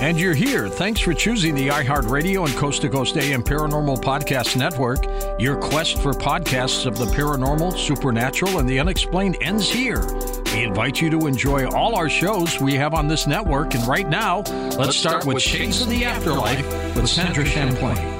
And you're here. Thanks for choosing the iHeartRadio and Coast to Coast AM Paranormal Podcast Network. Your quest for podcasts of the paranormal, supernatural, and the unexplained ends here. We invite you to enjoy all our shows we have on this network. And right now, let's, let's start, start, with Shades of the Afterlife with Sandra Champlain.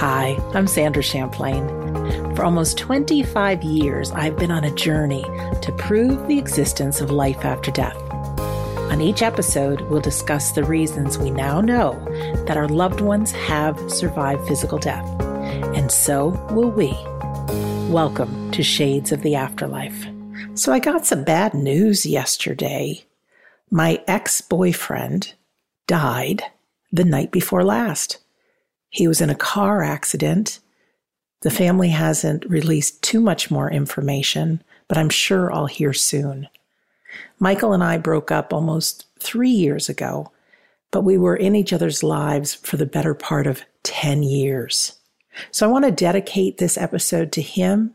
Hi, I'm Sandra Champlain. For almost 25 years, I've been on a journey to prove the existence of life after death. On each episode, we'll discuss the reasons we now know that our loved ones have survived physical death, and so will we. Welcome to Shades of the Afterlife. So, I got some bad news yesterday. My ex boyfriend died the night before last. He was in a car accident. The family hasn't released too much more information, but I'm sure I'll hear soon. Michael and I broke up almost three years ago, but we were in each other's lives for the better part of 10 years. So I want to dedicate this episode to him.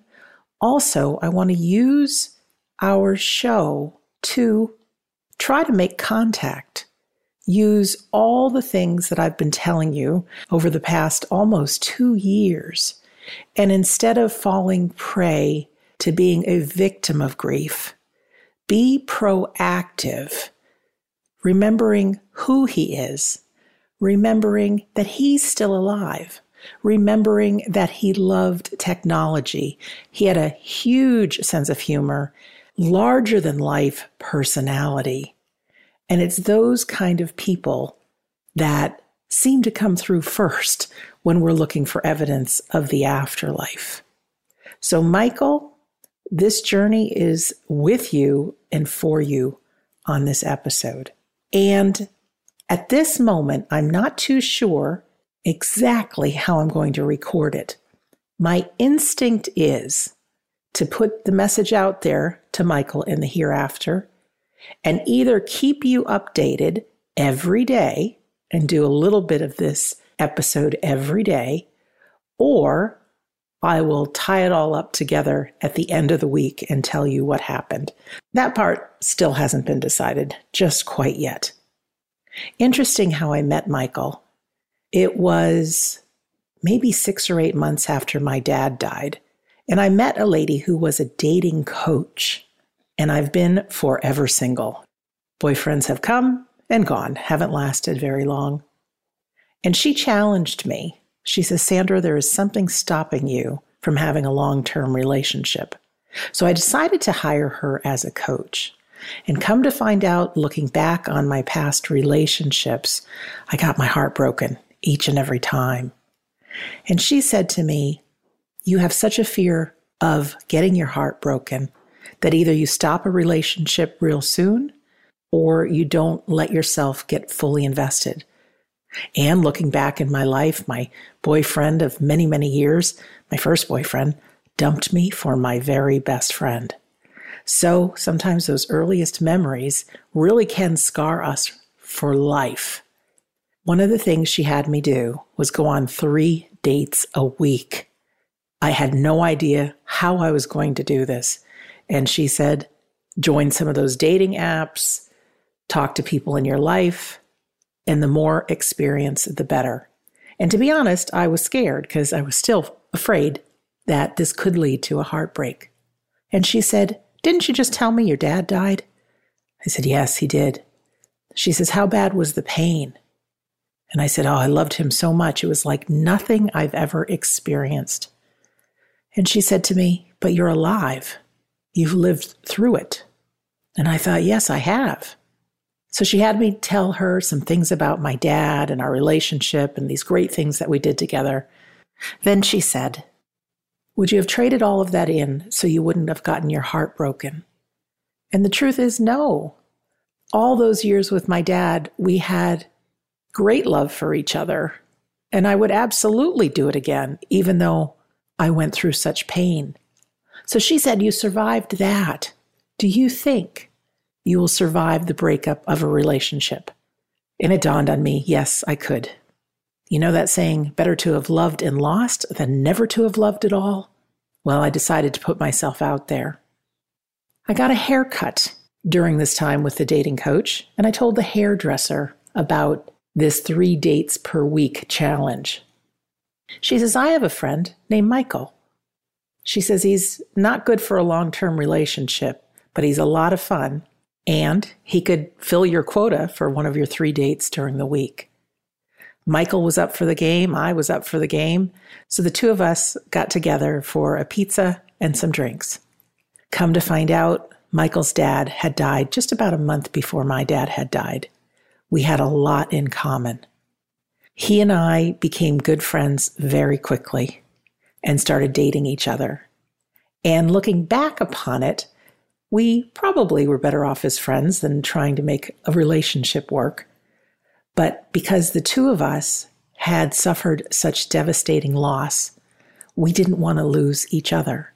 Also, I want to use our show to try to make contact use all the things that I've been telling you over the past almost two years. And instead of falling prey to being a victim of grief, be proactive, remembering who he is, remembering that he's still alive, remembering that he loved technology. He had a huge sense of humor, larger than life personality and it's those kind of people that seem to come through first when we're looking for evidence of the afterlife. So, Michael, this journey is with you and for you on this episode. And at this moment, I'm not too sure exactly how I'm going to record it. My instinct is to put the message out there to Michael in the hereafter and either keep you updated every day and do a little bit of this episode every day, or I will tie it all up together at the end of the week and tell you what happened. That part still hasn't been decided just quite yet. Interesting how I met Michael. It was maybe six or eight months after my dad died, and I met a lady who was a dating coach and I've been forever single. Boyfriends have come and gone, haven't lasted very long. And she challenged me. She says, Sandra, there is something stopping you from having a long term relationship. So I decided to hire her as a coach. And come to find out, looking back on my past relationships, I got my heart broken each and every time. And she said to me, You have such a fear of getting your heart broken that either you stop a relationship real soon or you don't let yourself get fully invested. And looking back in my life, my boyfriend of many, many years, my first boyfriend, dumped me for my very best friend. So sometimes those earliest memories really can scar us for life. One of the things she had me do was go on three dates a week. I had no idea how I was going to do this. And she said, join some of those dating apps, talk to people in your life, and the more experience, the better. And to be honest, I was scared because I was still afraid that this could lead to a heartbreak. And she said, Didn't you just tell me your dad died? I said, Yes, he did. She says, How bad was the pain? And I said, Oh, I loved him so much. It was like nothing I've ever experienced. And she said to me, But you're alive. You've lived through it. And I thought, Yes, I have. So she had me tell her some things about my dad and our relationship and these great things that we did together. Then she said, Would you have traded all of that in so you wouldn't have gotten your heart broken? And the truth is, no. All those years with my dad, we had great love for each other. And I would absolutely do it again, even though I went through such pain. So she said, You survived that. Do you think you will survive the breakup of a relationship? And it dawned on me yes, I could. You know that saying, better to have loved and lost than never to have loved at all? Well, I decided to put myself out there. I got a haircut during this time with the dating coach, and I told the hairdresser about this three dates per week challenge. She says, I have a friend named Michael. She says he's not good for a long term relationship, but he's a lot of fun, and he could fill your quota for one of your three dates during the week. Michael was up for the game. I was up for the game. So the two of us got together for a pizza and some drinks. Come to find out, Michael's dad had died just about a month before my dad had died. We had a lot in common. He and I became good friends very quickly and started dating each other. And looking back upon it, we probably were better off as friends than trying to make a relationship work. But because the two of us had suffered such devastating loss, we didn't want to lose each other.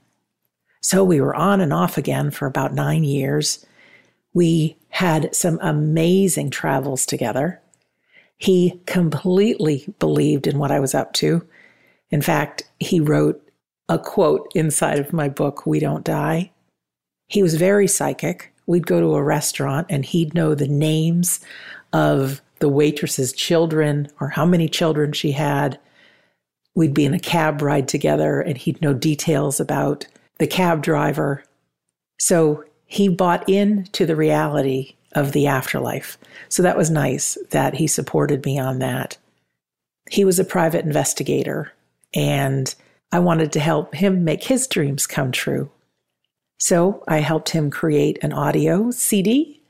So we were on and off again for about nine years. We had some amazing travels together. He completely believed in what I was up to. In fact, he wrote a quote inside of my book, We Don't Die. He was very psychic. We'd go to a restaurant and he'd know the names of the waitress's children or how many children she had. We'd be in a cab ride together and he'd know details about the cab driver. So he bought into the reality of the afterlife. So that was nice that he supported me on that. He was a private investigator and I wanted to help him make his dreams come true. So I helped him create an audio CD.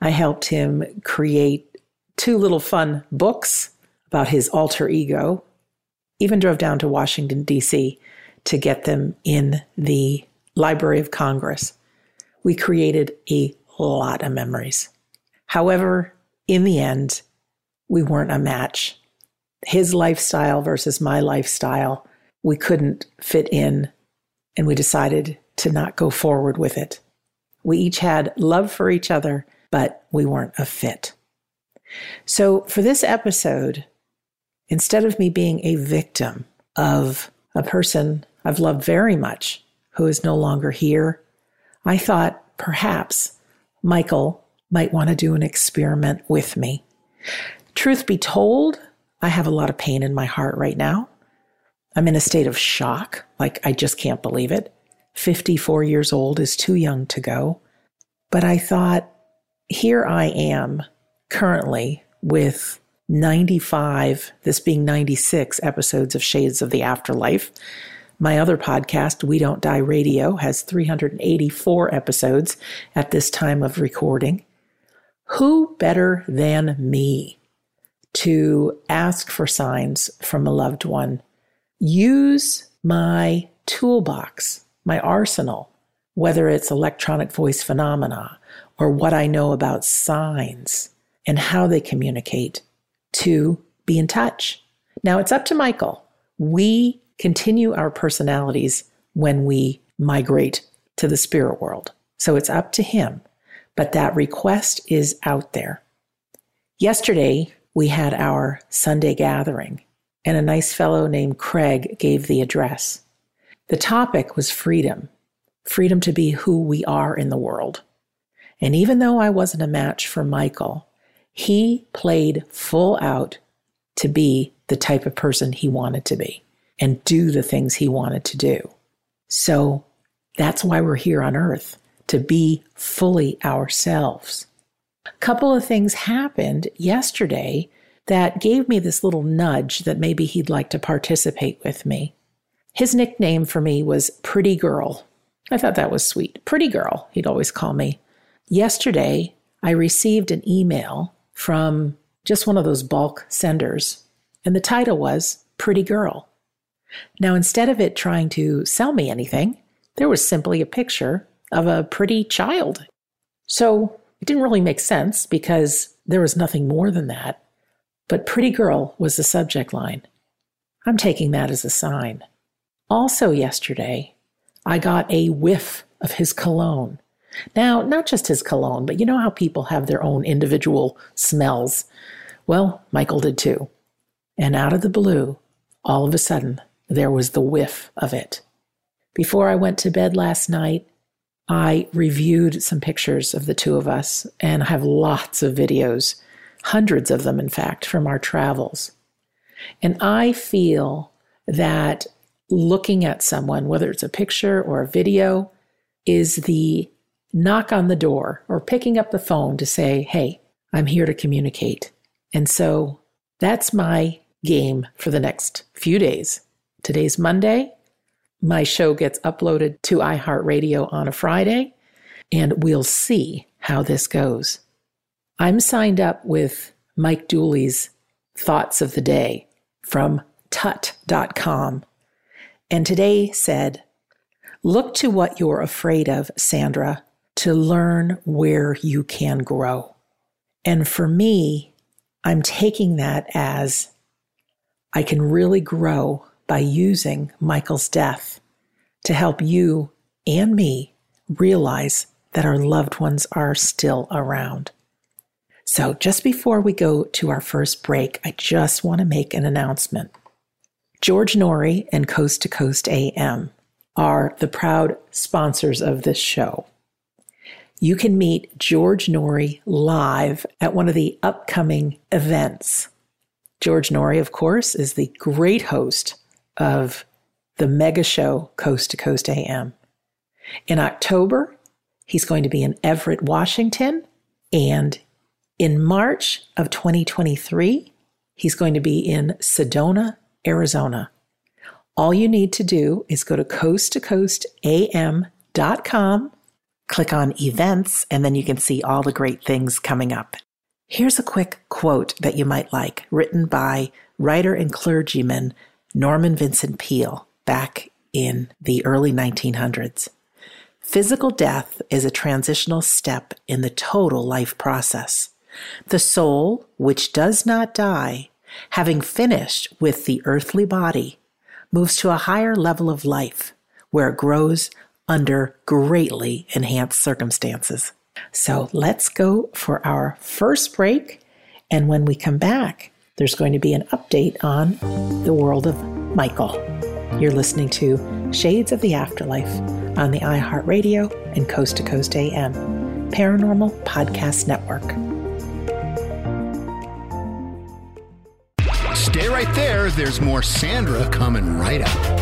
I helped him create two little fun books about his alter ego, even drove down to Washington, D.C. to get them in the Library of Congress. We created a lot of memories. However, in the end, we weren't a match. His lifestyle versus my lifestyle, we couldn't fit in, and we decided to not go forward with it. We each had love for each other, but we weren't a fit. So, for this episode, instead of me being a victim of a person I've loved very much who is no longer here, I thought perhaps Michael might want to do an experiment with me. Truth be told, I have a lot of pain in my heart right now. I'm in a state of shock, like I just can't believe it. 54 years old is too young to go. But I thought, here I am currently with 95, this being 96 episodes of Shades of the Afterlife. My other podcast, We Don't Die Radio, has 384 episodes at this time of recording. Who better than me to ask for signs from a loved one? Use my toolbox, my arsenal, whether it's electronic voice phenomena or what I know about signs and how they communicate to be in touch. Now it's up to Michael. We continue our personalities when we migrate to the spirit world. So it's up to him. But that request is out there. Yesterday, we had our Sunday gathering, and a nice fellow named Craig gave the address. The topic was freedom freedom to be who we are in the world. And even though I wasn't a match for Michael, he played full out to be the type of person he wanted to be and do the things he wanted to do. So that's why we're here on earth to be fully ourselves. Couple of things happened yesterday that gave me this little nudge that maybe he'd like to participate with me. His nickname for me was Pretty Girl. I thought that was sweet. Pretty Girl, he'd always call me. Yesterday, I received an email from just one of those bulk senders, and the title was Pretty Girl. Now, instead of it trying to sell me anything, there was simply a picture of a pretty child. So it didn't really make sense because there was nothing more than that. But pretty girl was the subject line. I'm taking that as a sign. Also, yesterday, I got a whiff of his cologne. Now, not just his cologne, but you know how people have their own individual smells. Well, Michael did too. And out of the blue, all of a sudden, there was the whiff of it. Before I went to bed last night, I reviewed some pictures of the two of us and I have lots of videos, hundreds of them, in fact, from our travels. And I feel that looking at someone, whether it's a picture or a video, is the knock on the door or picking up the phone to say, Hey, I'm here to communicate. And so that's my game for the next few days. Today's Monday. My show gets uploaded to iHeartRadio on a Friday, and we'll see how this goes. I'm signed up with Mike Dooley's Thoughts of the Day from tut.com. And today said, Look to what you're afraid of, Sandra, to learn where you can grow. And for me, I'm taking that as I can really grow by using Michael's death to help you and me realize that our loved ones are still around. So, just before we go to our first break, I just want to make an announcement. George Noory and Coast to Coast AM are the proud sponsors of this show. You can meet George Noory live at one of the upcoming events. George Noory, of course, is the great host of the mega show Coast to Coast AM. In October, he's going to be in Everett, Washington. And in March of 2023, he's going to be in Sedona, Arizona. All you need to do is go to coasttocoastam.com, click on events, and then you can see all the great things coming up. Here's a quick quote that you might like, written by writer and clergyman Norman Vincent Peale back in the early 1900s. Physical death is a transitional step in the total life process. The soul, which does not die, having finished with the earthly body, moves to a higher level of life where it grows under greatly enhanced circumstances. So let's go for our first break. And when we come back, there's going to be an update on the world of Michael. You're listening to Shades of the Afterlife on the iHeartRadio and Coast to Coast AM Paranormal Podcast Network. Stay right there. There's more Sandra coming right up.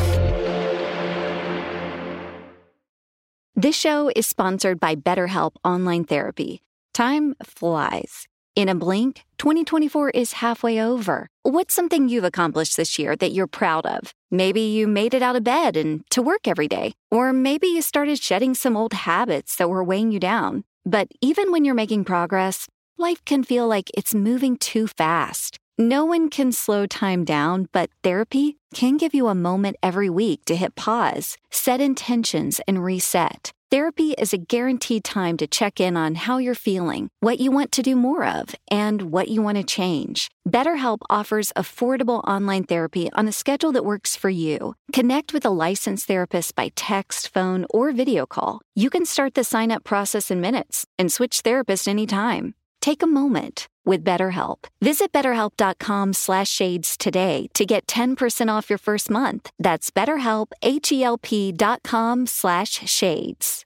This show is sponsored by BetterHelp Online Therapy. Time flies. In a blink, 2024 is halfway over. What's something you've accomplished this year that you're proud of? Maybe you made it out of bed and to work every day. Or maybe you started shedding some old habits that were weighing you down. But even when you're making progress, life can feel like it's moving too fast. No one can slow time down, but therapy can give you a moment every week to hit pause, set intentions, and reset. Therapy is a guaranteed time to check in on how you're feeling, what you want to do more of, and what you want to change. BetterHelp offers affordable online therapy on a schedule that works for you. Connect with a licensed therapist by text, phone, or video call. You can start the sign up process in minutes and switch therapists anytime. Take a moment with BetterHelp. Visit betterhelp.com slash shades today to get 10% off your first month. That's betterhelp, H-E-L-P dot com slash shades.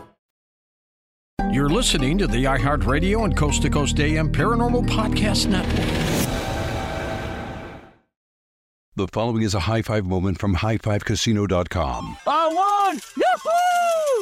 You're listening to the iHeartRadio and Coast to Coast AM Paranormal Podcast Network. The following is a high five moment from highfivecasino.com. I won! Yahoo!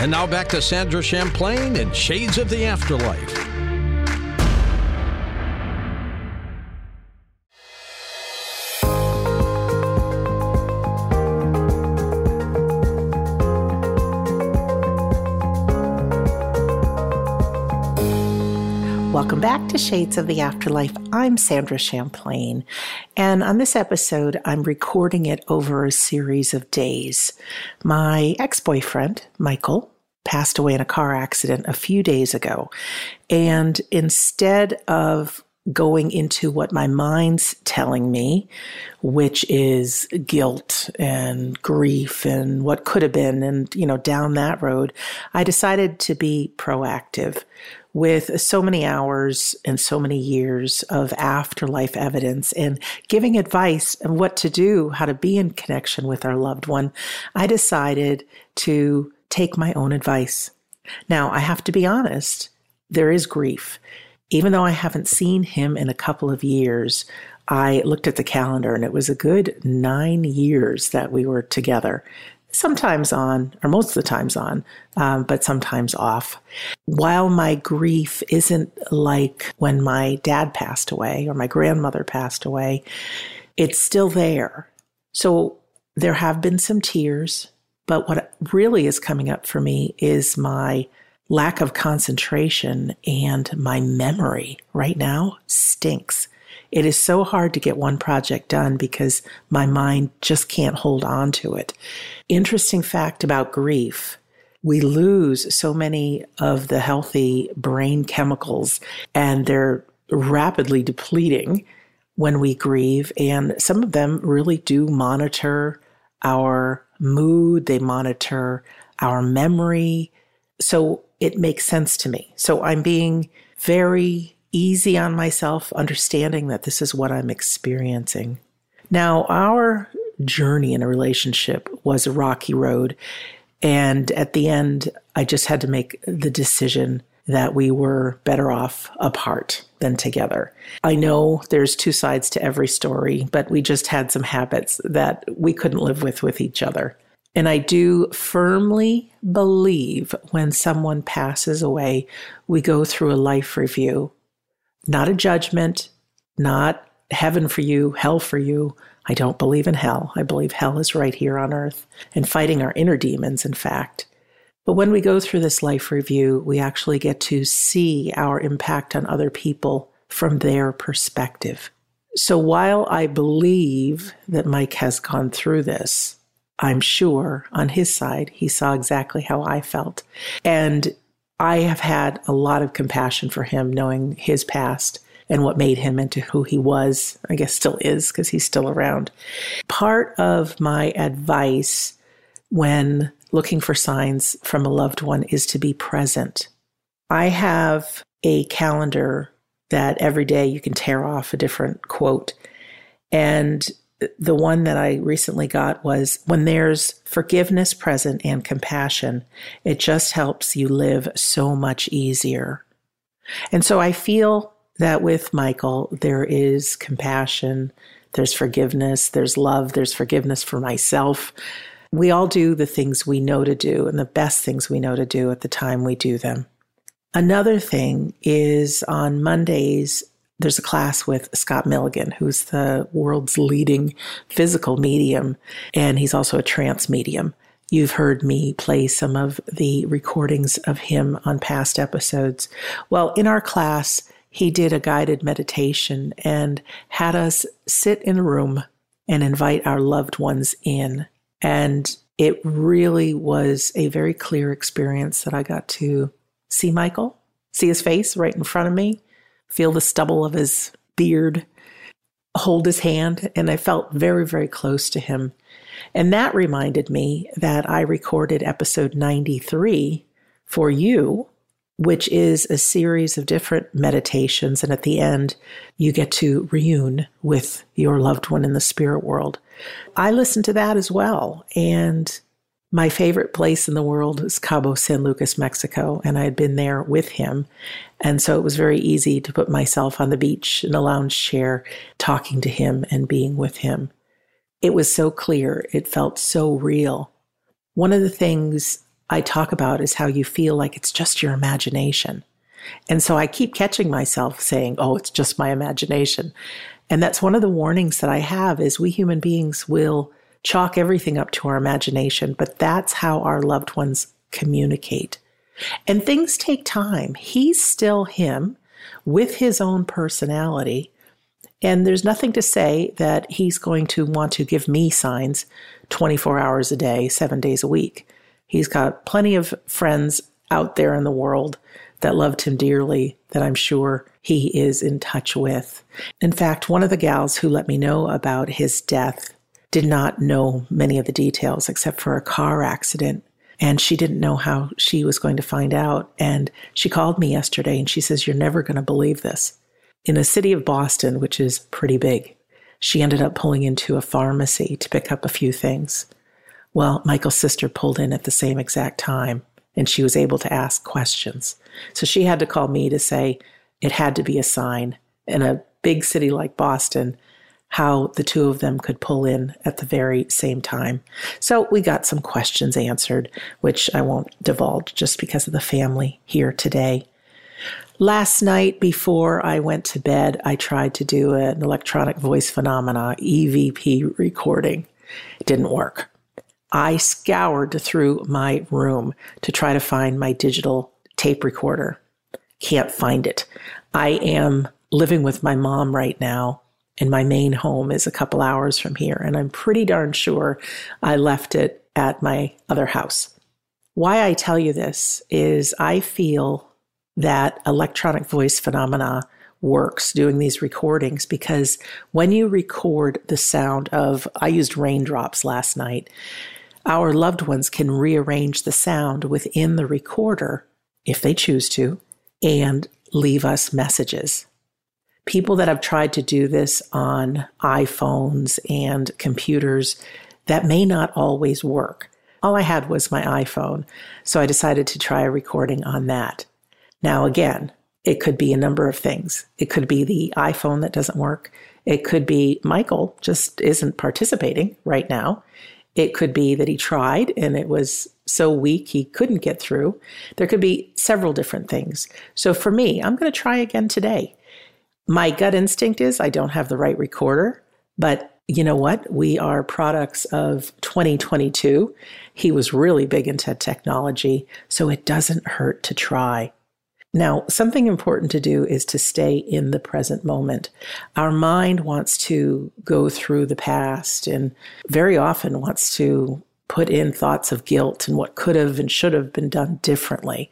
And now back to Sandra Champlain and Shades of the Afterlife. Welcome back to Shades of the Afterlife. I'm Sandra Champlain, and on this episode, I'm recording it over a series of days. My ex boyfriend, Michael, passed away in a car accident a few days ago, and instead of going into what my mind's telling me, which is guilt and grief and what could have been, and, you know, down that road, I decided to be proactive with so many hours and so many years of afterlife evidence and giving advice of what to do, how to be in connection with our loved one, I decided to take my own advice. Now, I have to be honest, there is grief. Even though I haven't seen him in a couple of years, I looked at the calendar and it was a good nine years that we were together sometimes on, or most of the times on, um, but sometimes off. While my grief isn't like when my dad passed away or my grandmother passed away, it's still there. So there have been some tears, but what really is coming up for me is my lack of concentration and my memory right now stinks. It is so hard to get one project done because my mind just can't hold on to it. Interesting fact about grief. We lose so many of the healthy brain chemicals and they're rapidly depleting when we grieve. And some of them really do monitor our mood. They monitor our memory. So it makes sense to me. So I'm being very easy on myself, understanding that this is what I'm experiencing. Now, our journey in a relationship was a rocky road. And at the end, I just had to make the decision that we were better off apart than together. I know there's two sides to every story, but we just had some habits that we couldn't live with with each other. And I do firmly believe when someone passes away, we go through a life review not a judgment, not heaven for you, hell for you. I don't believe in hell. I believe hell is right here on earth and fighting our inner demons, in fact. But when we go through this life review, we actually get to see our impact on other people from their perspective. So while I believe that Mike has gone through this, I'm sure on his side, he saw exactly how I felt. And I have had a lot of compassion for him, knowing his past and what made him into who he was. I guess still is because he's still around. Part of my advice when looking for signs from a loved one is to be present. I have a calendar that every day you can tear off a different quote. And the one that I recently got was when there's forgiveness present and compassion, it just helps you live so much easier. And so I feel that with Michael, there is compassion, there's forgiveness, there's love, there's forgiveness for myself. We all do the things we know to do and the best things we know to do at the time we do them. Another thing is on Mondays, there's a class with Scott Milligan, who's the world's leading physical medium, and he's also a trance medium. You've heard me play some of the recordings of him on past episodes. Well, in our class, he did a guided meditation and had us sit in a room and invite our loved ones in. And it really was a very clear experience that I got to see Michael, see his face right in front of me, feel the stubble of his beard, hold his hand, and I felt very, very close to him. And that reminded me that I recorded episode 93 for you, which is a series of different meditations. And at the end, you get to reune with your loved one in the spirit world. I listened to that as well. And my favorite place in the world is Cabo San Lucas, Mexico, and I had been there with him. And so it was very easy to put myself on the beach in a lounge chair, talking to him and being with him. It was so clear, it felt so real. One of the things I talk about is how you feel like it's just your imagination. And so I keep catching myself saying, oh, it's just my imagination. And that's one of the warnings that I have is we human beings will chalk everything up to our imagination, but that's how our loved ones communicate. And things take time. He's still him with his own personality. And there's nothing to say that he's going to want to give me signs 24 hours a day, seven days a week. He's got plenty of friends out there in the world that loved him dearly that I'm sure he is in touch with. In fact, one of the gals who let me know about his death did not know many of the details except for a car accident. And she didn't know how she was going to find out. And she called me yesterday and she says, You're never going to believe this. In the city of Boston, which is pretty big, she ended up pulling into a pharmacy to pick up a few things. Well, Michael's sister pulled in at the same exact time and she was able to ask questions. So she had to call me to say it had to be a sign in a big city like Boston how the two of them could pull in at the very same time. So we got some questions answered, which I won't divulge just because of the family here today. Last night, before I went to bed, I tried to do an electronic voice phenomena EVP recording. It didn't work. I scoured through my room to try to find my digital tape recorder. Can't find it. I am living with my mom right now and my main home is a couple hours from here. And I'm pretty darn sure I left it at my other house. Why I tell you this is I feel that electronic voice phenomena works doing these recordings because when you record the sound of, I used raindrops last night, our loved ones can rearrange the sound within the recorder if they choose to and leave us messages people that have tried to do this on iPhones and computers, that may not always work. All I had was my iPhone, so I decided to try a recording on that. Now, again, it could be a number of things. It could be the iPhone that doesn't work. It could be Michael just isn't participating right now. It could be that he tried and it was so weak he couldn't get through. There could be several different things. So for me, I'm going to try again today. My gut instinct is I don't have the right recorder, but you know what? We are products of 2022. He was really big into technology, so it doesn't hurt to try. Now, something important to do is to stay in the present moment. Our mind wants to go through the past and very often wants to put in thoughts of guilt and what could have and should have been done differently.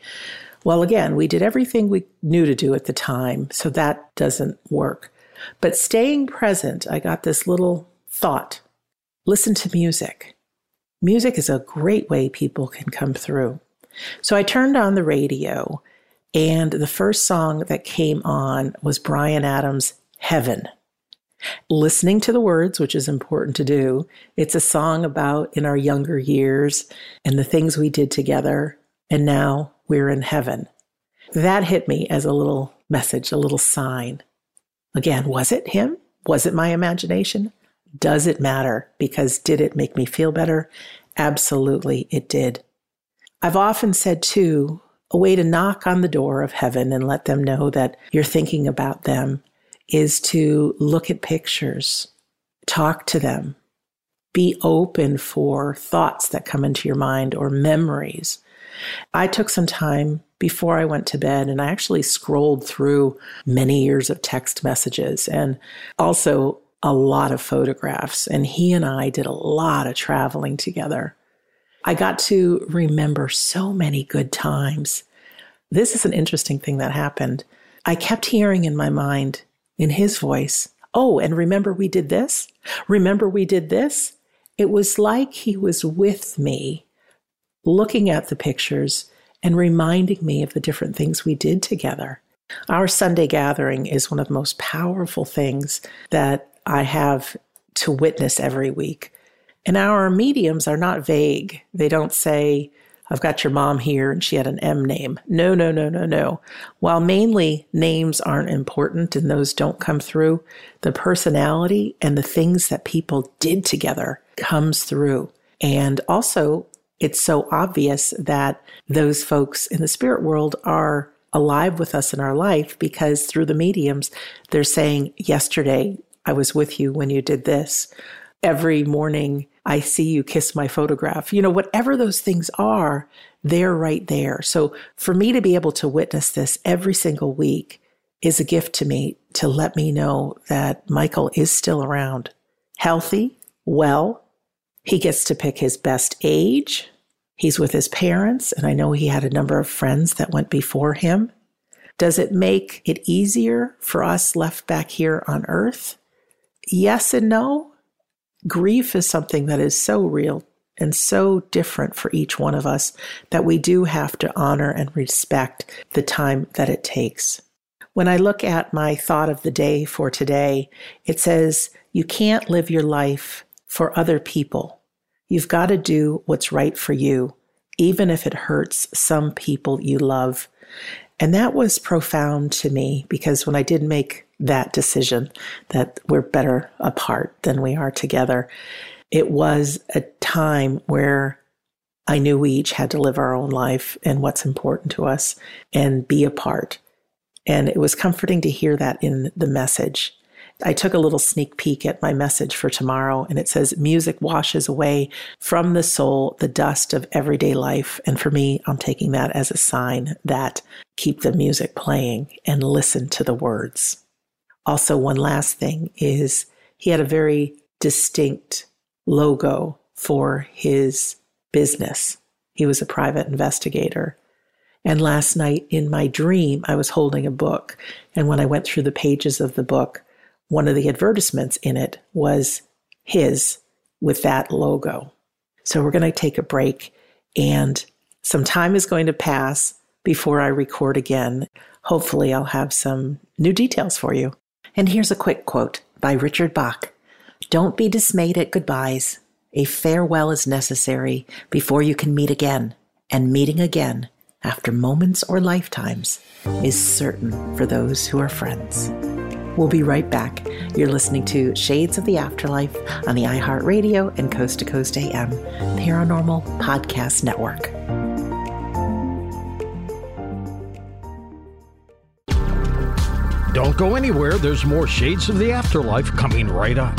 Well, again, we did everything we knew to do at the time, so that doesn't work. But staying present, I got this little thought listen to music. Music is a great way people can come through. So I turned on the radio, and the first song that came on was Bryan Adams' Heaven. Listening to the words, which is important to do, it's a song about in our younger years and the things we did together. And now we're in heaven. That hit me as a little message, a little sign. Again, was it him? Was it my imagination? Does it matter? Because did it make me feel better? Absolutely, it did. I've often said, too, a way to knock on the door of heaven and let them know that you're thinking about them is to look at pictures, talk to them, be open for thoughts that come into your mind or memories. I took some time before I went to bed and I actually scrolled through many years of text messages and also a lot of photographs. And he and I did a lot of traveling together. I got to remember so many good times. This is an interesting thing that happened. I kept hearing in my mind, in his voice, Oh, and remember we did this? Remember we did this? It was like he was with me, looking at the pictures and reminding me of the different things we did together. Our Sunday gathering is one of the most powerful things that I have to witness every week. And our mediums are not vague. They don't say, I've got your mom here and she had an M name. No, no, no, no, no. While mainly names aren't important and those don't come through, the personality and the things that people did together comes through. And also, it's so obvious that those folks in the spirit world are alive with us in our life because through the mediums, they're saying, Yesterday, I was with you when you did this. Every morning, I see you kiss my photograph. You know, whatever those things are, they're right there. So for me to be able to witness this every single week is a gift to me to let me know that Michael is still around, healthy, well. He gets to pick his best age. He's with his parents, and I know he had a number of friends that went before him. Does it make it easier for us left back here on earth? Yes and no grief is something that is so real and so different for each one of us that we do have to honor and respect the time that it takes. When I look at my thought of the day for today, it says, You can't live your life for other people. You've got to do what's right for you, even if it hurts some people you love. And that was profound to me because when I did make that decision that we're better apart than we are together, it was a time where I knew we each had to live our own life and what's important to us and be apart. And it was comforting to hear that in the message. I took a little sneak peek at my message for tomorrow, and it says, Music washes away from the soul the dust of everyday life. And for me, I'm taking that as a sign that keep the music playing and listen to the words. Also, one last thing is he had a very distinct logo for his business. He was a private investigator. And last night in my dream, I was holding a book. And when I went through the pages of the book, one of the advertisements in it was his with that logo. So we're going to take a break and some time is going to pass before I record again. Hopefully, I'll have some new details for you. And here's a quick quote by Richard Bach Don't be dismayed at goodbyes. A farewell is necessary before you can meet again, and meeting again after moments or lifetimes is certain for those who are friends. We'll be right back. You're listening to Shades of the Afterlife on the iHeartRadio and Coast to Coast AM Paranormal Podcast Network. Don't go anywhere. There's more Shades of the Afterlife coming right up.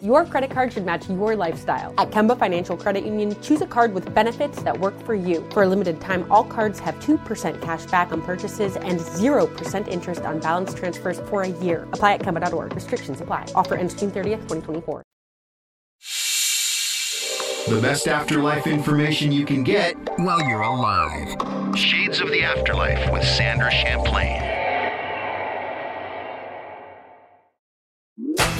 Your credit card should match your lifestyle. At Kemba Financial Credit Union, choose a card with benefits that work for you. For a limited time, all cards have 2% cash back on purchases and 0% interest on balance transfers for a year. Apply at Kemba.org. Restrictions apply. Offer ends June 30th, 2024. The best afterlife information you can get while you're alive. Shades of the Afterlife with Sandra Champlain.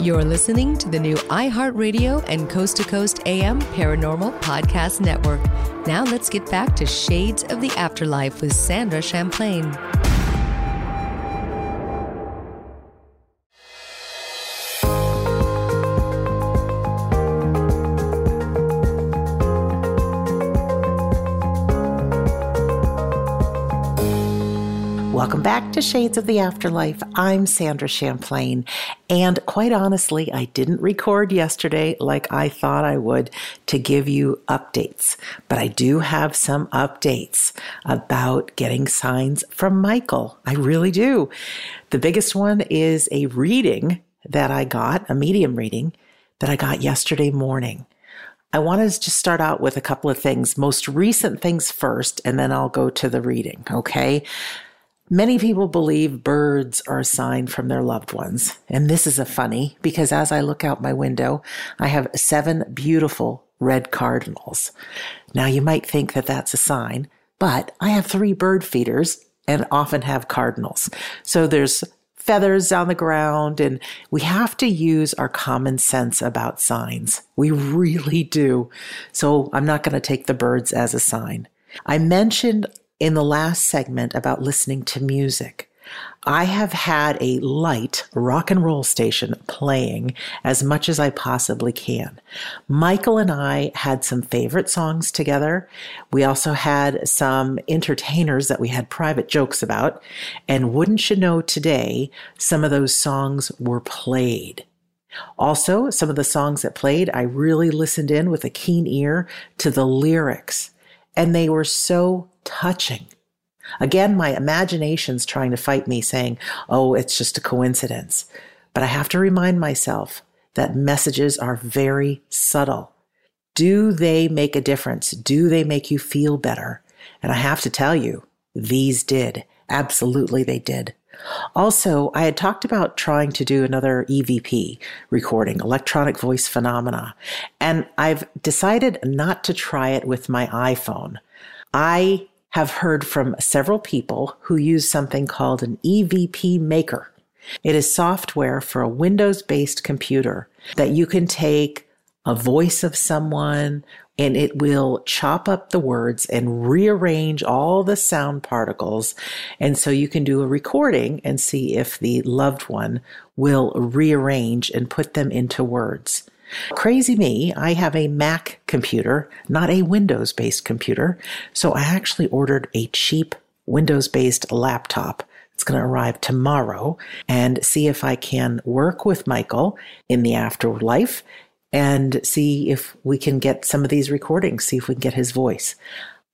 You're listening to the new iHeartRadio and Coast to Coast AM Paranormal Podcast Network. Now let's get back to Shades of the Afterlife with Sandra Champlain. Welcome back to Shades of the Afterlife. I'm Sandra Champlain. And quite honestly, I didn't record yesterday like I thought I would to give you updates. But I do have some updates about getting signs from Michael. I really do. The biggest one is a reading that I got, a medium reading that I got yesterday morning. I want to just start out with a couple of things, most recent things first, and then I'll go to the reading, okay? Many people believe birds are a sign from their loved ones. And this is a funny because as I look out my window, I have seven beautiful red cardinals. Now you might think that that's a sign, but I have three bird feeders and often have cardinals. So there's feathers on the ground and we have to use our common sense about signs. We really do. So I'm not going to take the birds as a sign. I mentioned in the last segment about listening to music. I have had a light rock and roll station playing as much as I possibly can. Michael and I had some favorite songs together. We also had some entertainers that we had private jokes about. And wouldn't you know today, some of those songs were played. Also, some of the songs that played, I really listened in with a keen ear to the lyrics and they were so touching. Again, my imagination's trying to fight me, saying, oh, it's just a coincidence. But I have to remind myself that messages are very subtle. Do they make a difference? Do they make you feel better? And I have to tell you, these did. Absolutely, they did. Also, I had talked about trying to do another EVP recording, electronic voice phenomena, and I've decided not to try it with my iPhone. I have heard from several people who use something called an EVP maker. It is software for a Windows based computer that you can take a voice of someone and it will chop up the words and rearrange all the sound particles. And so you can do a recording and see if the loved one will rearrange and put them into words. Crazy me, I have a Mac computer, not a Windows based computer. So I actually ordered a cheap Windows based laptop. It's going to arrive tomorrow and see if I can work with Michael in the afterlife and see if we can get some of these recordings, see if we can get his voice.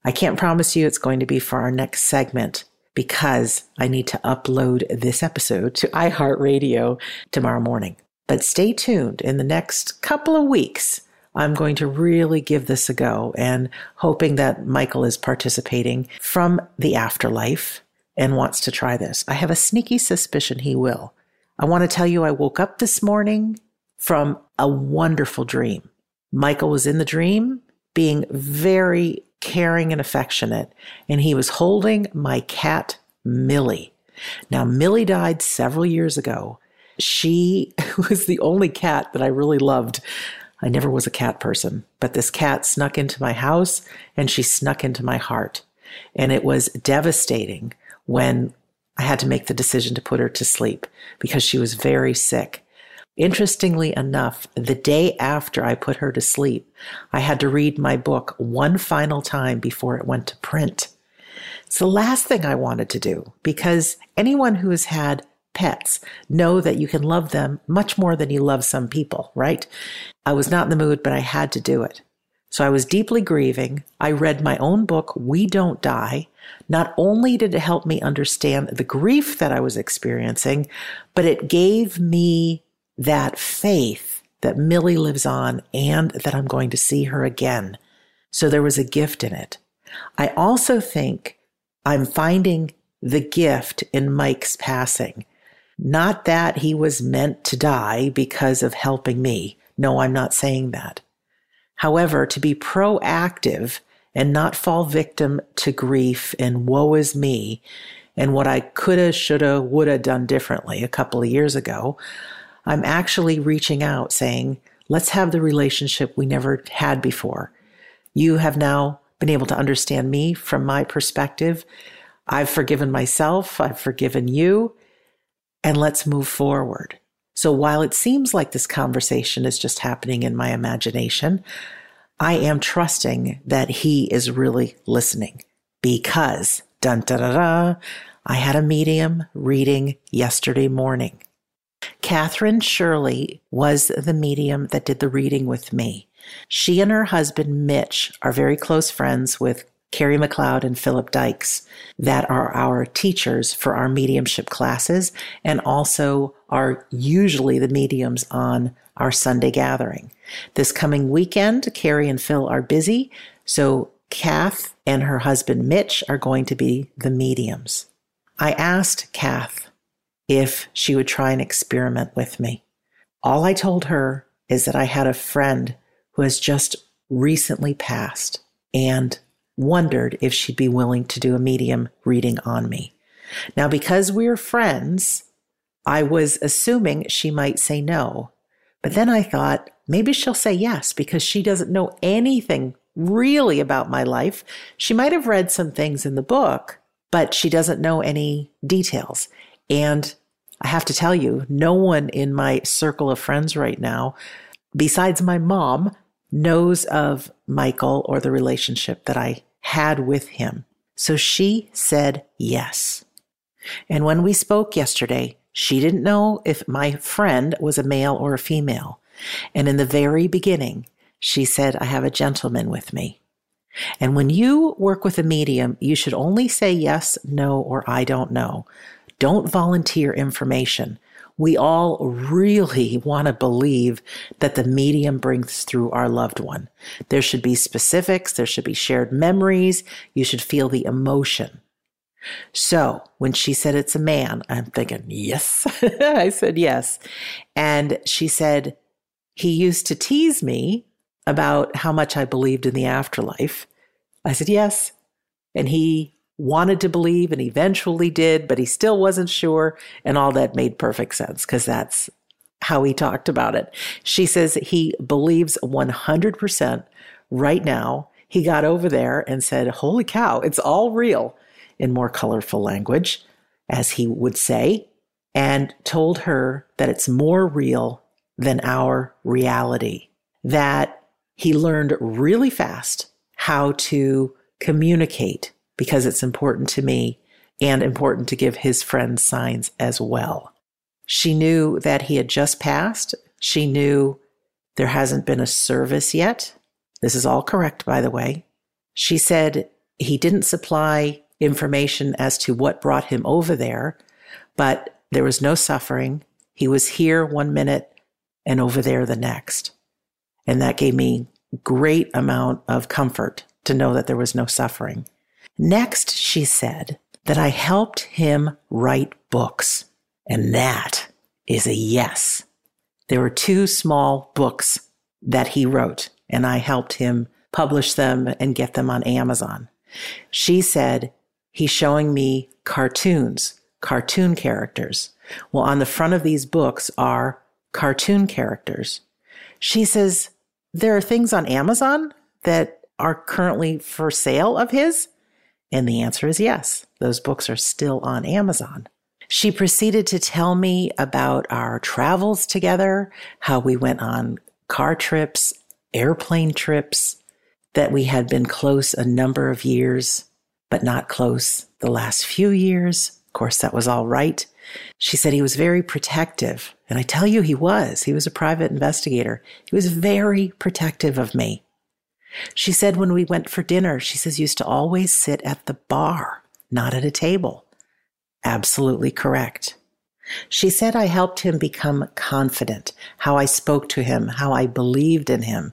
I can't promise you it's going to be for our next segment because I need to upload this episode to iHeartRadio tomorrow morning. But stay tuned in the next couple of weeks. I'm going to really give this a go and hoping that Michael is participating from the afterlife and wants to try this. I have a sneaky suspicion he will. I want to tell you, I woke up this morning from a wonderful dream. Michael was in the dream being very caring and affectionate, and he was holding my cat, Millie. Now, Millie died several years ago. She was the only cat that I really loved. I never was a cat person, but this cat snuck into my house and she snuck into my heart. And it was devastating when I had to make the decision to put her to sleep because she was very sick. Interestingly enough, the day after I put her to sleep, I had to read my book one final time before it went to print. It's the last thing I wanted to do because anyone who has had pets know that you can love them much more than you love some people, right? I was not in the mood, but I had to do it. So I was deeply grieving. I read my own book, We Don't Die. Not only did it help me understand the grief that I was experiencing, but it gave me that faith that Millie lives on and that I'm going to see her again. So there was a gift in it. I also think I'm finding the gift in Mike's passing. Not that he was meant to die because of helping me. No, I'm not saying that. However, to be proactive and not fall victim to grief and woe is me and what I coulda, shoulda, woulda done differently a couple of years ago, I'm actually reaching out saying, let's have the relationship we never had before. You have now been able to understand me from my perspective. I've forgiven myself. I've forgiven you. And let's move forward. So while it seems like this conversation is just happening in my imagination, I am trusting that he is really listening because dun da da, I had a medium reading yesterday morning. Catherine Shirley was the medium that did the reading with me. She and her husband Mitch are very close friends with Carrie McLeod and Philip Dykes, that are our teachers for our mediumship classes and also are usually the mediums on our Sunday gathering. This coming weekend, Carrie and Phil are busy, so Kath and her husband Mitch are going to be the mediums. I asked Kath if she would try and experiment with me. All I told her is that I had a friend who has just recently passed and wondered if she'd be willing to do a medium reading on me. Now, because we're friends, I was assuming she might say no. But then I thought maybe she'll say yes because she doesn't know anything really about my life. She might have read some things in the book, but she doesn't know any details. And I have to tell you, no one in my circle of friends right now, besides my mom, knows of Michael or the relationship that I had with him. So she said yes. And when we spoke yesterday, she didn't know if my friend was a male or a female. And in the very beginning, she said, I have a gentleman with me. And when you work with a medium, you should only say yes, no, or I don't know. Don't volunteer information we all really want to believe that the medium brings through our loved one. There should be specifics, there should be shared memories, you should feel the emotion. So when she said it's a man, I'm thinking, yes. I said yes. And she said, he used to tease me about how much I believed in the afterlife. I said, yes. And he wanted to believe and eventually did, but he still wasn't sure. And all that made perfect sense because that's how he talked about it. She says he believes 100% right now. He got over there and said, Holy cow, it's all real in more colorful language, as he would say, and told her that it's more real than our reality. That he learned really fast how to communicate because it's important to me and important to give his friends signs as well. She knew that he had just passed. She knew there hasn't been a service yet. This is all correct, by the way. She said he didn't supply information as to what brought him over there, but there was no suffering. He was here one minute and over there the next. And that gave me great amount of comfort to know that there was no suffering. Next, she said that I helped him write books. And that is a yes. There were two small books that he wrote, and I helped him publish them and get them on Amazon. She said, He's showing me cartoons, cartoon characters. Well, on the front of these books are cartoon characters. She says, There are things on Amazon that are currently for sale of his. And the answer is yes. Those books are still on Amazon. She proceeded to tell me about our travels together, how we went on car trips, airplane trips, that we had been close a number of years, but not close the last few years. Of course, that was all right. She said he was very protective. And I tell you, he was. He was a private investigator. He was very protective of me. She said when we went for dinner, she says, used to always sit at the bar, not at a table. Absolutely correct. She said I helped him become confident, how I spoke to him, how I believed in him,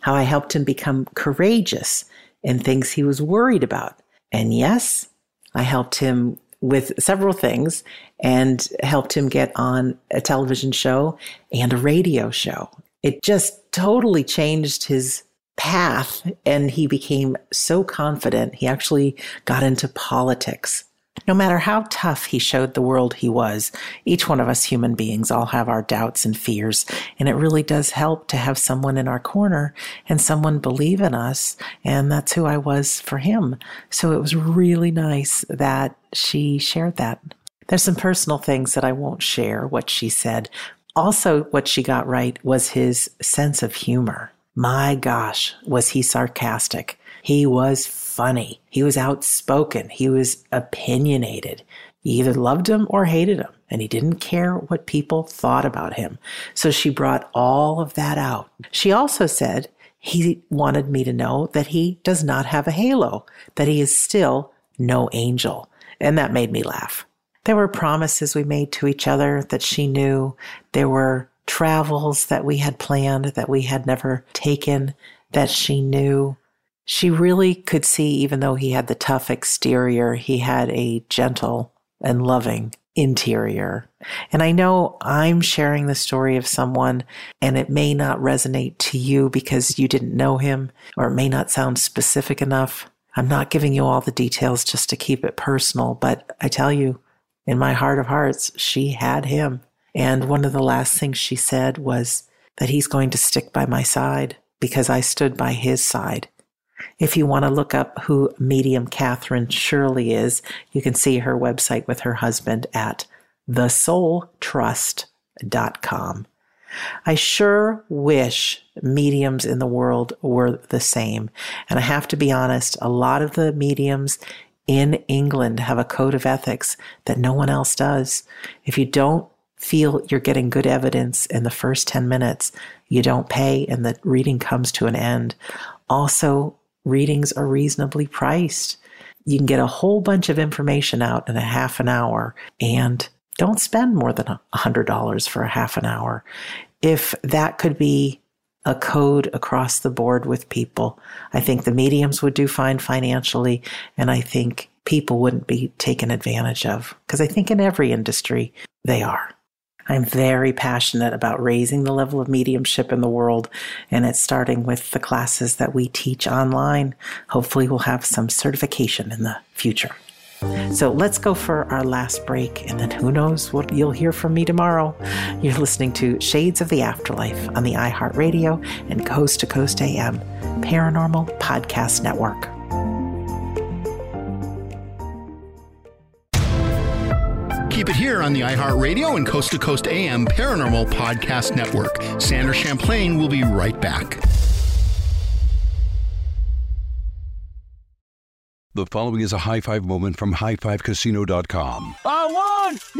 how I helped him become courageous in things he was worried about. And yes, I helped him with several things and helped him get on a television show and a radio show. It just totally changed his path and he became so confident. He actually got into politics. No matter how tough he showed the world he was, each one of us human beings all have our doubts and fears, and it really does help to have someone in our corner and someone believe in us, and that's who I was for him. So it was really nice that she shared that. There's some personal things that I won't share what she said. Also, what she got right was his sense of humor. My gosh, was he sarcastic. He was funny. He was outspoken. He was opinionated. You either loved him or hated him, and he didn't care what people thought about him. So she brought all of that out. She also said he wanted me to know that he does not have a halo, that he is still no angel. And that made me laugh. There were promises we made to each other that she knew. There were travels that we had planned that we had never taken that she knew. She really could see, even though he had the tough exterior, he had a gentle and loving interior. And I know I'm sharing the story of someone and it may not resonate to you because you didn't know him or it may not sound specific enough. I'm not giving you all the details just to keep it personal, but I tell you, in my heart of hearts, she had him. And one of the last things she said was that he's going to stick by my side because I stood by his side if you want to look up who medium Catherine Shirley is, you can see her website with her husband at thesoultrust.com. I sure wish mediums in the world were the same. And I have to be honest, a lot of the mediums in England have a code of ethics that no one else does. If you don't feel you're getting good evidence in the first 10 minutes, you don't pay and the reading comes to an end. Also, readings are reasonably priced. You can get a whole bunch of information out in a half an hour and don't spend more than $100 for a half an hour. If that could be a code across the board with people, I think the mediums would do fine financially, and I think people wouldn't be taken advantage of because I think in every industry they are. I'm very passionate about raising the level of mediumship in the world, and it's starting with the classes that we teach online. Hopefully, we'll have some certification in the future. So let's go for our last break, and then who knows what you'll hear from me tomorrow. You're listening to Shades of the Afterlife on the iHeartRadio and Coast to Coast AM Paranormal Podcast Network. Keep it here on the iHeartRadio and Coast to Coast AM Paranormal Podcast Network. Sandra Champlain will be right back. The following is a high five moment from highfivecasino.com. I won!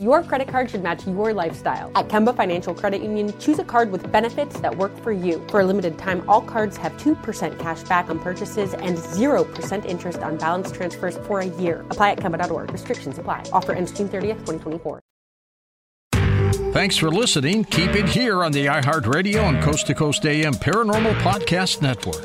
Your credit card should match your lifestyle. At Kemba Financial Credit Union, choose a card with benefits that work for you. For a limited time, all cards have 2% cash back on purchases and 0% interest on balance transfers for a year. Apply at Kemba.org. Restrictions apply. Offer ends June 30th, 2024. Thanks for listening. Keep it here on the iHeartRadio and Coast to Coast AM Paranormal Podcast Network.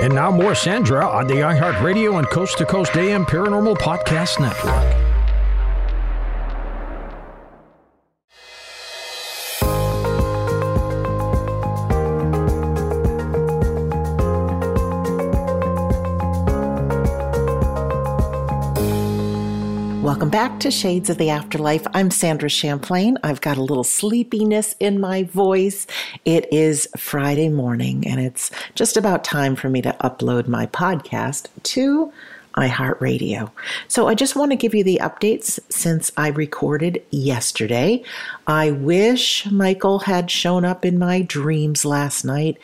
And now more Sandra on the iHeartRadio and Coast to Coast AM Paranormal Podcast Network. Welcome back to Shades of the Afterlife. I'm Sandra Champlain. I've got a little sleepiness in my voice. It is Friday morning and it's just about time for me to upload my podcast to iHeartRadio. So I just want to give you the updates since I recorded yesterday. I wish Michael had shown up in my dreams last night.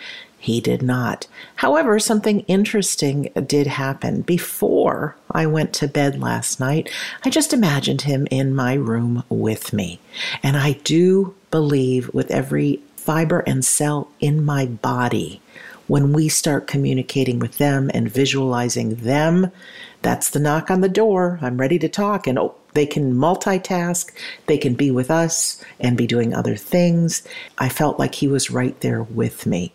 He did not. However, something interesting did happen. Before I went to bed last night, I just imagined him in my room with me. And I do believe with every fiber and cell in my body, when we start communicating with them and visualizing them, that's the knock on the door. I'm ready to talk. And oh, they can multitask, they can be with us and be doing other things. I felt like he was right there with me.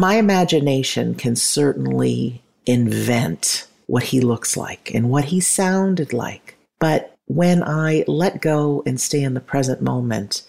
My imagination can certainly invent what he looks like and what he sounded like. But when I let go and stay in the present moment,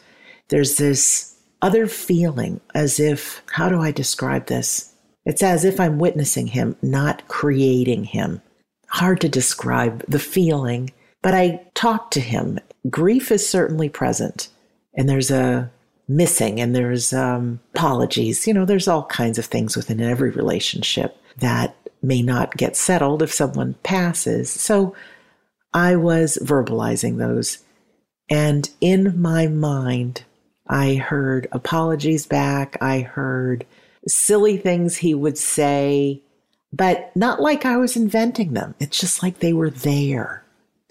there's this other feeling as if, how do I describe this? It's as if I'm witnessing him, not creating him. Hard to describe the feeling, but I talk to him. Grief is certainly present, and there's a missing and there's um, apologies. You know, there's all kinds of things within every relationship that may not get settled if someone passes. So I was verbalizing those. And in my mind, I heard apologies back. I heard silly things he would say, but not like I was inventing them. It's just like they were there.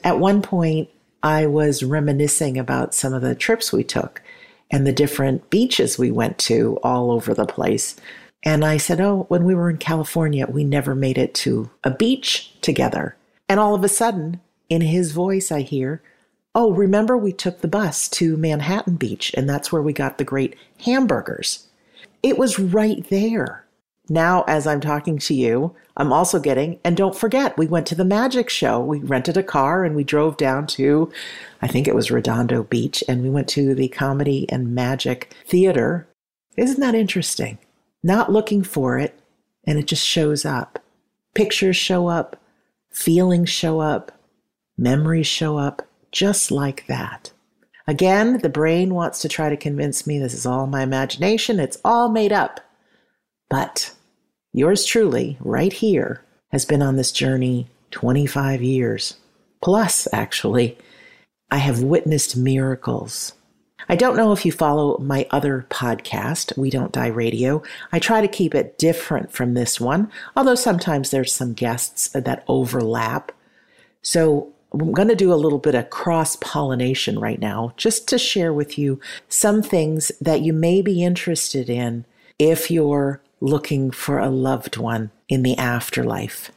At one point, I was reminiscing about some of the trips we took and the different beaches we went to all over the place. And I said, Oh, when we were in California, we never made it to a beach together. And all of a sudden, in his voice, I hear, Oh, remember we took the bus to Manhattan Beach, and that's where we got the great hamburgers. It was right there. Now, as I'm talking to you, I'm also getting, and don't forget, we went to the magic show. We rented a car and we drove down to, I think it was Redondo Beach, and we went to the Comedy and Magic Theater. Isn't that interesting? Not looking for it, and it just shows up. Pictures show up, feelings show up, memories show up, just like that. Again, the brain wants to try to convince me this is all my imagination, it's all made up. But yours truly, right here, has been on this journey 25 years. Plus, actually, I have witnessed miracles. I don't know if you follow my other podcast, We Don't Die Radio. I try to keep it different from this one, although sometimes there's some guests that overlap. So I'm going to do a little bit of cross pollination right now, just to share with you some things that you may be interested in if you're looking for a loved one in the afterlife.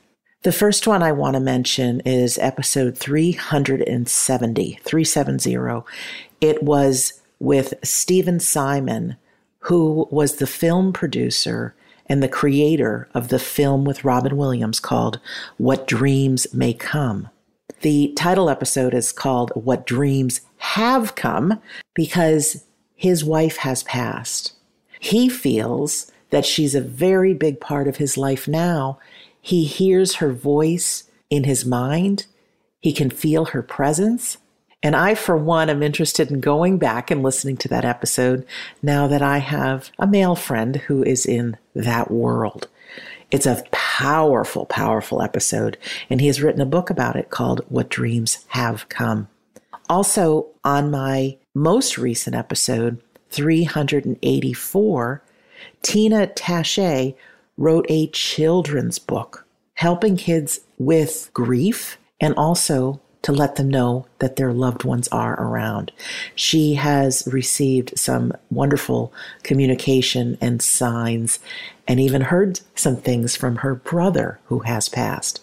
The first one I want to mention is episode 370, 370. It was with Stephen Simon, who was the film producer and the creator of the film with Robin Williams called What Dreams May Come. The title episode is called What Dreams Have Come because his wife has passed. He feels that she's a very big part of his life now. He hears her voice in his mind, he can feel her presence. And I, for one, am interested in going back and listening to that episode now that I have a male friend who is in that world. It's a powerful, powerful episode, and he has written a book about it called What Dreams Have Come. Also, on my most recent episode, 384, Tina Taché wrote a children's book helping kids with grief and also to let them know that their loved ones are around. She has received some wonderful communication and signs and even heard some things from her brother who has passed.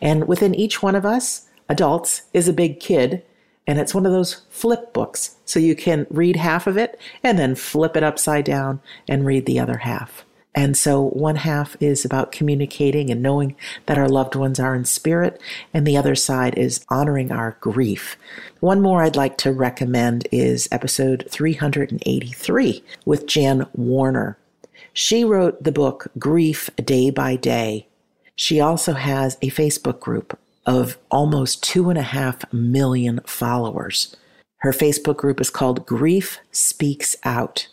And within each one of us, adults, is a big kid. And it's one of those flip books. So you can read half of it and then flip it upside down and read the other half. And so one half is about communicating and knowing that our loved ones are in spirit, and the other side is honoring our grief. One more I'd like to recommend is episode 383 with Jan Warner. She wrote the book Grief Day by Day. She also has a Facebook group of almost two and a half million followers. Her Facebook group is called Grief Speaks Out.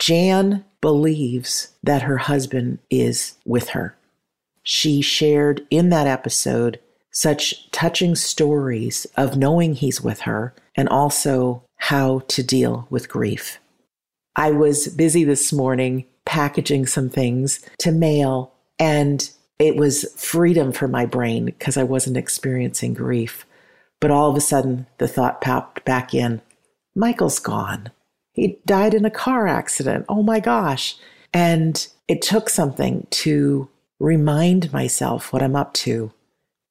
Jan believes that her husband is with her. She shared in that episode such touching stories of knowing he's with her and also how to deal with grief. I was busy this morning packaging some things to mail, and it was freedom for my brain because I wasn't experiencing grief. But all of a sudden, the thought popped back in Michael's gone. He died in a car accident. Oh my gosh. And it took something to remind myself what I'm up to.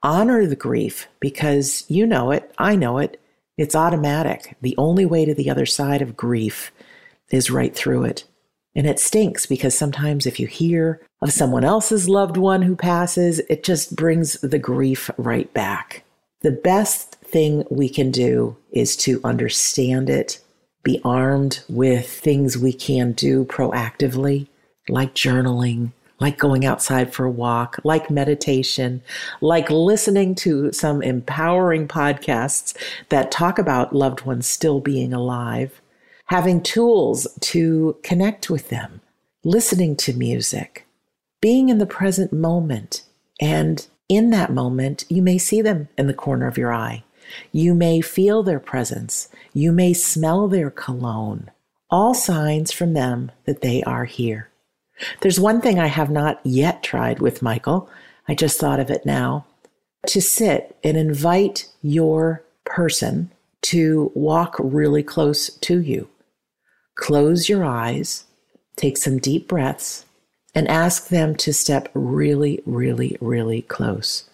Honor the grief because you know it, I know it. It's automatic. The only way to the other side of grief is right through it. And it stinks because sometimes if you hear of someone else's loved one who passes, it just brings the grief right back. The best thing we can do is to understand it, be armed with things we can do proactively, like journaling, like going outside for a walk, like meditation, like listening to some empowering podcasts that talk about loved ones still being alive having tools to connect with them, listening to music, being in the present moment. And in that moment, you may see them in the corner of your eye. You may feel their presence. You may smell their cologne. All signs from them that they are here. There's one thing I have not yet tried with Michael. I just thought of it now. To sit and invite your person to walk really close to you. Close your eyes, take some deep breaths, and ask them to step really, really, really close,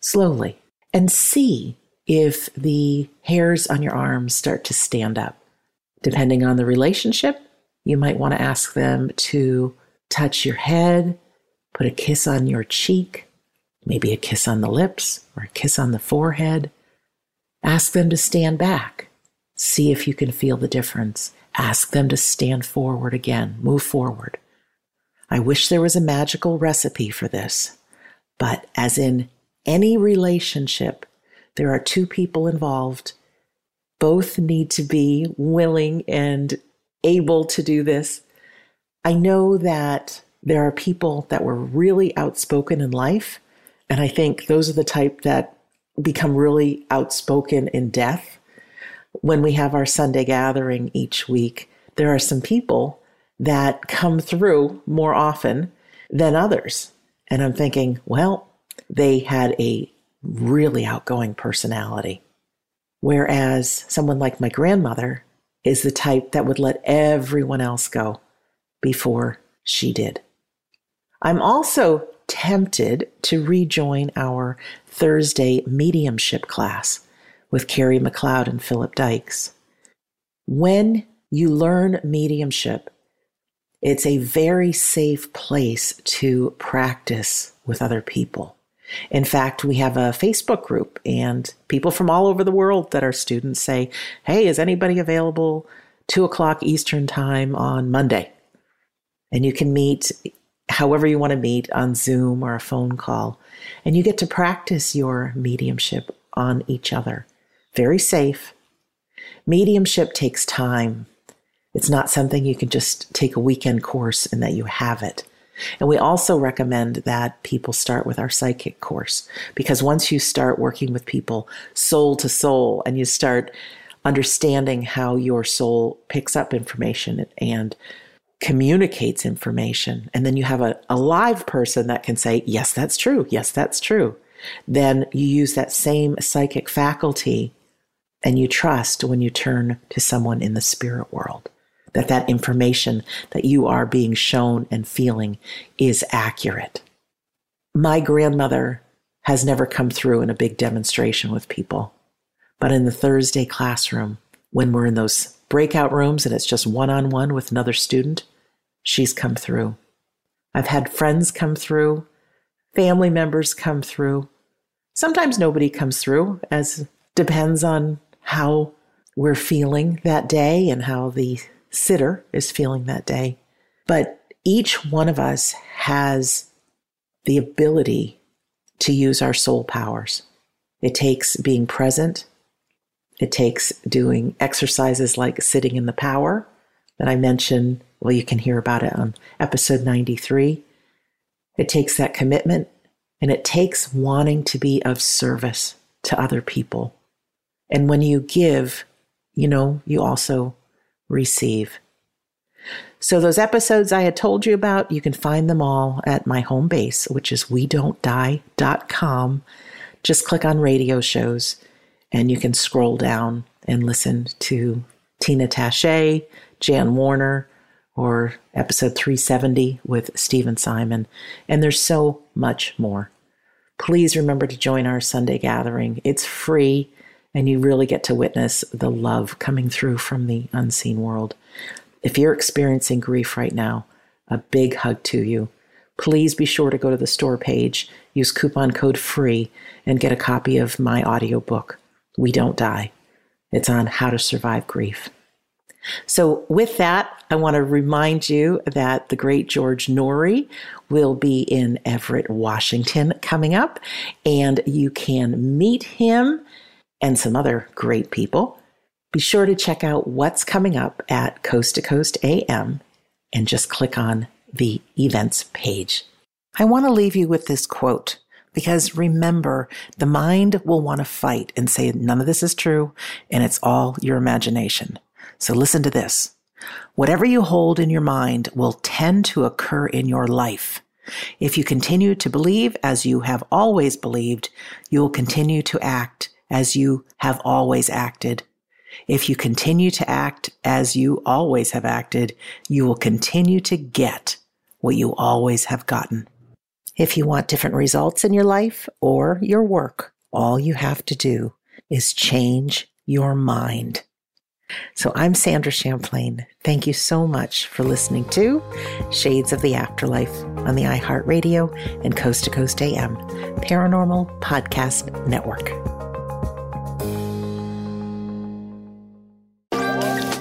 slowly, and see if the hairs on your arms start to stand up. Depending on the relationship, you might want to ask them to touch your head, put a kiss on your cheek, maybe a kiss on the lips or a kiss on the forehead. Ask them to stand back. See if you can feel the difference. Ask them to stand forward again, move forward. I wish there was a magical recipe for this, but as in any relationship, there are two people involved. Both need to be willing and able to do this. I know that there are people that were really outspoken in life, and I think those are the type that become really outspoken in death when we have our Sunday gathering each week, there are some people that come through more often than others. And I'm thinking, well, they had a really outgoing personality. Whereas someone like my grandmother is the type that would let everyone else go before she did. I'm also tempted to rejoin our Thursday mediumship class with Carrie McLeod and Philip Dykes. When you learn mediumship, it's a very safe place to practice with other people. In fact, we have a Facebook group, and people from all over the world that are students say, Hey, is anybody available two o'clock Eastern time on Monday? And you can meet however you want to meet on Zoom or a phone call, and you get to practice your mediumship on each other very safe. Mediumship takes time. It's not something you can just take a weekend course and that you have it. And we also recommend that people start with our psychic course because once you start working with people soul to soul and you start understanding how your soul picks up information and communicates information, and then you have a, a live person that can say, Yes, that's true. Yes, that's true. Then you use that same psychic faculty and you trust when you turn to someone in the spirit world that that information that you are being shown and feeling is accurate. My grandmother has never come through in a big demonstration with people, but in the Thursday classroom, when we're in those breakout rooms and it's just one on one with another student, she's come through. I've had friends come through, family members come through. Sometimes nobody comes through, as depends on how we're feeling that day and how the sitter is feeling that day. But each one of us has the ability to use our soul powers. It takes being present. It takes doing exercises like sitting in the power that I mentioned. Well, you can hear about it on episode 93. It takes that commitment and it takes wanting to be of service to other people. And when you give, you know, you also receive. So, those episodes I had told you about, you can find them all at my home base, which is we don't die.com. Just click on radio shows and you can scroll down and listen to Tina Taché, Jan Warner, or episode 370 with Stephen Simon. And there's so much more. Please remember to join our Sunday gathering. It's free, and you really get to witness the love coming through from the unseen world. If you're experiencing grief right now, a big hug to you. Please be sure to go to the store page, use coupon code FREE, and get a copy of my audiobook, We Don't Die. It's on how to survive grief. So, with that, I want to remind you that the great George Noory will be in Everett, Washington coming up, and you can meet him and some other great people. Be sure to check out what's coming up at Coast to Coast AM and just click on the events page. I want to leave you with this quote because remember, the mind will want to fight and say none of this is true and it's all your imagination. So listen to this. Whatever you hold in your mind will tend to occur in your life. If you continue to believe as you have always believed, you will continue to act as you have always acted. If you continue to act as you always have acted, you will continue to get what you always have gotten. If you want different results in your life or your work, all you have to do is change your mind. So I'm Sandra Champlain. Thank you so much for listening to Shades of the Afterlife on the iHeartRadio and Coast to Coast AM Paranormal Podcast Network.